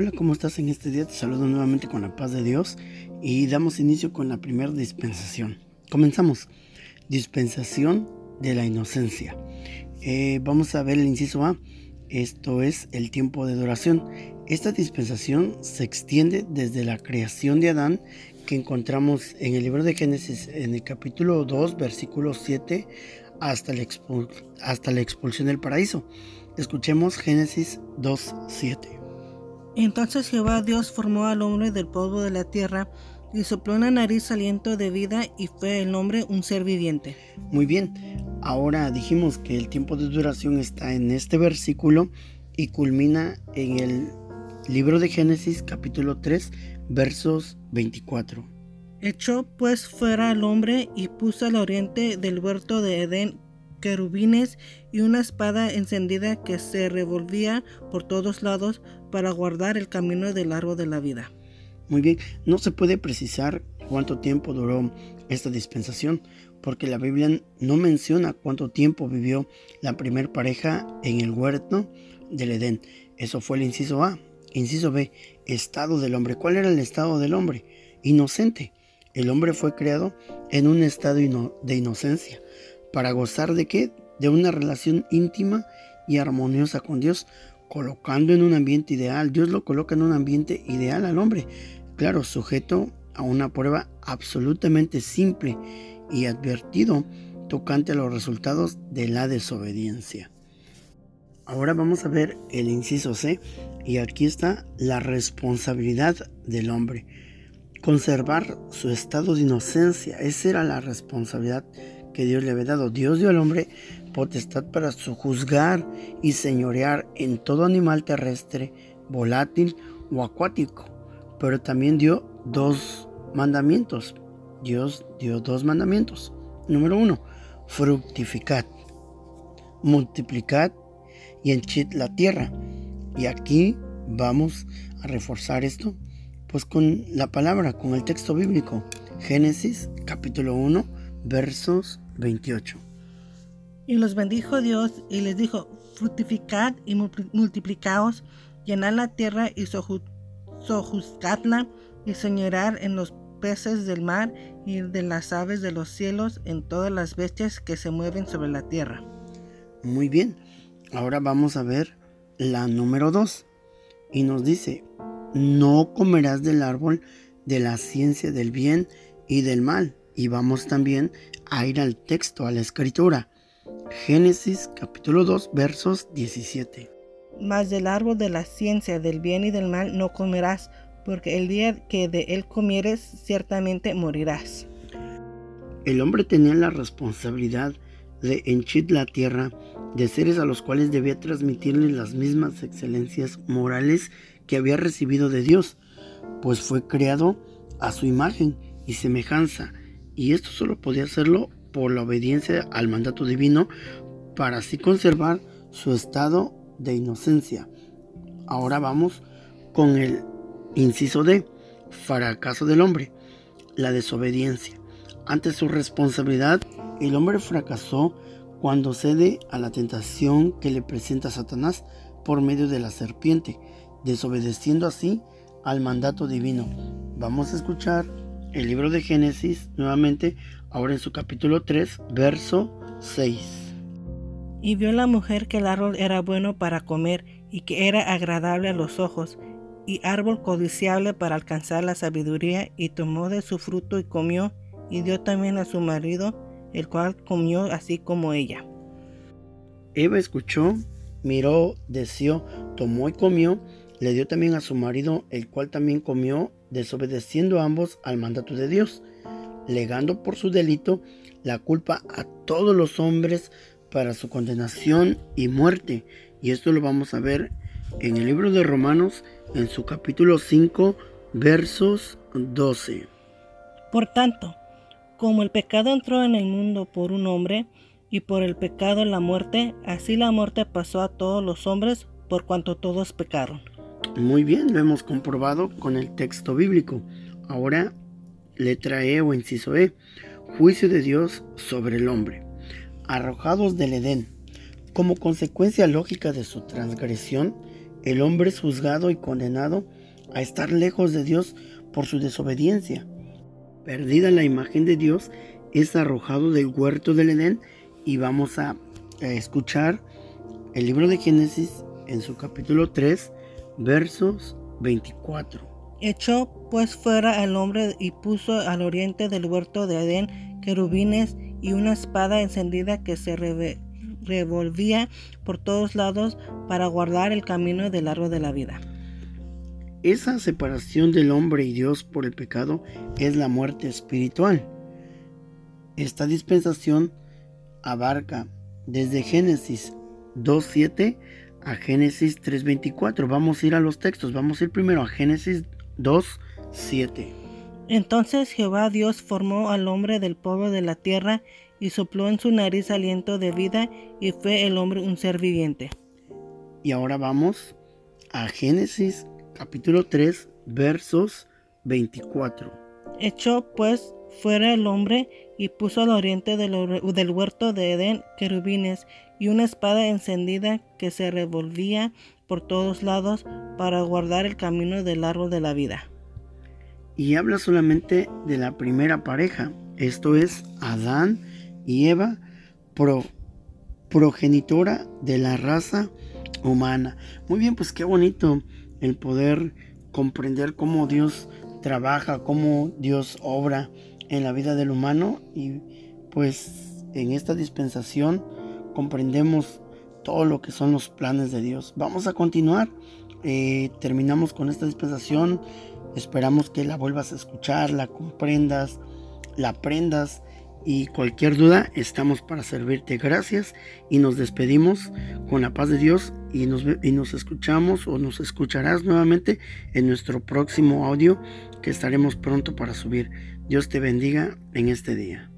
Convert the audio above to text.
Hola, ¿cómo estás en este día? Te saludo nuevamente con la paz de Dios y damos inicio con la primera dispensación. Comenzamos. Dispensación de la inocencia. Eh, vamos a ver el inciso A. Esto es el tiempo de duración. Esta dispensación se extiende desde la creación de Adán que encontramos en el libro de Génesis en el capítulo 2, versículo 7 hasta la, hasta la expulsión del paraíso. Escuchemos Génesis 2, 7. Entonces Jehová Dios formó al hombre del polvo de la tierra y sopló en la nariz aliento de vida y fue el hombre un ser viviente. Muy bien, ahora dijimos que el tiempo de duración está en este versículo y culmina en el libro de Génesis capítulo 3 versos 24. Echó pues fuera al hombre y puso al oriente del huerto de Edén querubines y una espada encendida que se revolvía por todos lados para guardar el camino del árbol de la vida. Muy bien, no se puede precisar cuánto tiempo duró esta dispensación, porque la Biblia no menciona cuánto tiempo vivió la primer pareja en el huerto del Edén. Eso fue el inciso A. Inciso B, estado del hombre. ¿Cuál era el estado del hombre? Inocente. El hombre fue creado en un estado de inocencia. ¿Para gozar de qué? De una relación íntima y armoniosa con Dios, colocando en un ambiente ideal. Dios lo coloca en un ambiente ideal al hombre. Claro, sujeto a una prueba absolutamente simple y advertido tocante a los resultados de la desobediencia. Ahora vamos a ver el inciso C y aquí está la responsabilidad del hombre. Conservar su estado de inocencia, esa era la responsabilidad que Dios le había dado. Dios dio al hombre potestad para juzgar y señorear en todo animal terrestre, volátil o acuático. Pero también dio dos mandamientos. Dios dio dos mandamientos. Número uno, fructificad, multiplicad y henchid la tierra. Y aquí vamos a reforzar esto, pues con la palabra, con el texto bíblico. Génesis capítulo 1, versos 28. Y los bendijo Dios y les dijo, fructificad y multiplicaos, llenad la tierra y sojuzgadla y señorar en los peces del mar y de las aves de los cielos, en todas las bestias que se mueven sobre la tierra. Muy bien, ahora vamos a ver la número 2. Y nos dice, no comerás del árbol de la ciencia del bien y del mal. Y vamos también a ir al texto, a la escritura. Génesis capítulo 2 versos 17. Mas del árbol de la ciencia del bien y del mal no comerás, porque el día que de él comieres ciertamente morirás. El hombre tenía la responsabilidad de henchir la tierra de seres a los cuales debía transmitirles las mismas excelencias morales que había recibido de Dios, pues fue creado a su imagen y semejanza y esto solo podía hacerlo por la obediencia al mandato divino para así conservar su estado de inocencia. Ahora vamos con el inciso D, fracaso del hombre, la desobediencia. Ante su responsabilidad, el hombre fracasó cuando cede a la tentación que le presenta Satanás por medio de la serpiente, desobedeciendo así al mandato divino. Vamos a escuchar el libro de Génesis, nuevamente, ahora en su capítulo 3, verso 6. Y vio la mujer que el árbol era bueno para comer y que era agradable a los ojos, y árbol codiciable para alcanzar la sabiduría, y tomó de su fruto y comió, y dio también a su marido, el cual comió así como ella. Eva escuchó, miró, deseó, tomó y comió, le dio también a su marido, el cual también comió, desobedeciendo ambos al mandato de Dios, legando por su delito la culpa a todos los hombres para su condenación y muerte. Y esto lo vamos a ver en el libro de Romanos, en su capítulo 5, versos 12. Por tanto, como el pecado entró en el mundo por un hombre, y por el pecado la muerte, así la muerte pasó a todos los hombres por cuanto todos pecaron. Muy bien, lo hemos comprobado con el texto bíblico. Ahora, letra E o inciso E, juicio de Dios sobre el hombre. Arrojados del Edén, como consecuencia lógica de su transgresión, el hombre es juzgado y condenado a estar lejos de Dios por su desobediencia. Perdida la imagen de Dios, es arrojado del huerto del Edén y vamos a, escuchar el libro de Génesis en su capítulo 3, versos 24. Echó pues fuera al hombre y puso al oriente del huerto de Edén querubines y una espada encendida que se revolvía por todos lados para guardar el camino del árbol de la vida. Esa separación del hombre y Dios por el pecado es la muerte espiritual. Esta dispensación abarca desde Génesis 2.7 a Génesis 3.24. Vamos a ir a los textos. Vamos a ir primero a Génesis 2.7. Entonces Jehová Dios formó al hombre del polvo de la tierra y sopló en su nariz aliento de vida y fue el hombre un ser viviente. Y ahora vamos a Génesis capítulo 3 versos 24. Echó pues fuera el hombre y puso al oriente del, del, huerto de Edén querubines y una espada encendida que se revolvía por todos lados para guardar el camino del árbol de la vida. Y habla solamente de la primera pareja, esto es Adán y Eva, progenitora de la raza humana. Muy bien, pues qué bonito el poder comprender cómo Dios trabaja, cómo Dios obra en la vida del humano y pues en esta dispensación comprendemos todo lo que son los planes de Dios. Vamos a continuar, eh, terminamos con esta dispensación, esperamos que la vuelvas a escuchar, la comprendas, la aprendas y cualquier duda estamos para servirte. Gracias y nos despedimos con la paz de Dios y nos, y nos escuchamos o nos escucharás nuevamente en nuestro próximo audio que estaremos pronto para subir. Dios te bendiga en este día.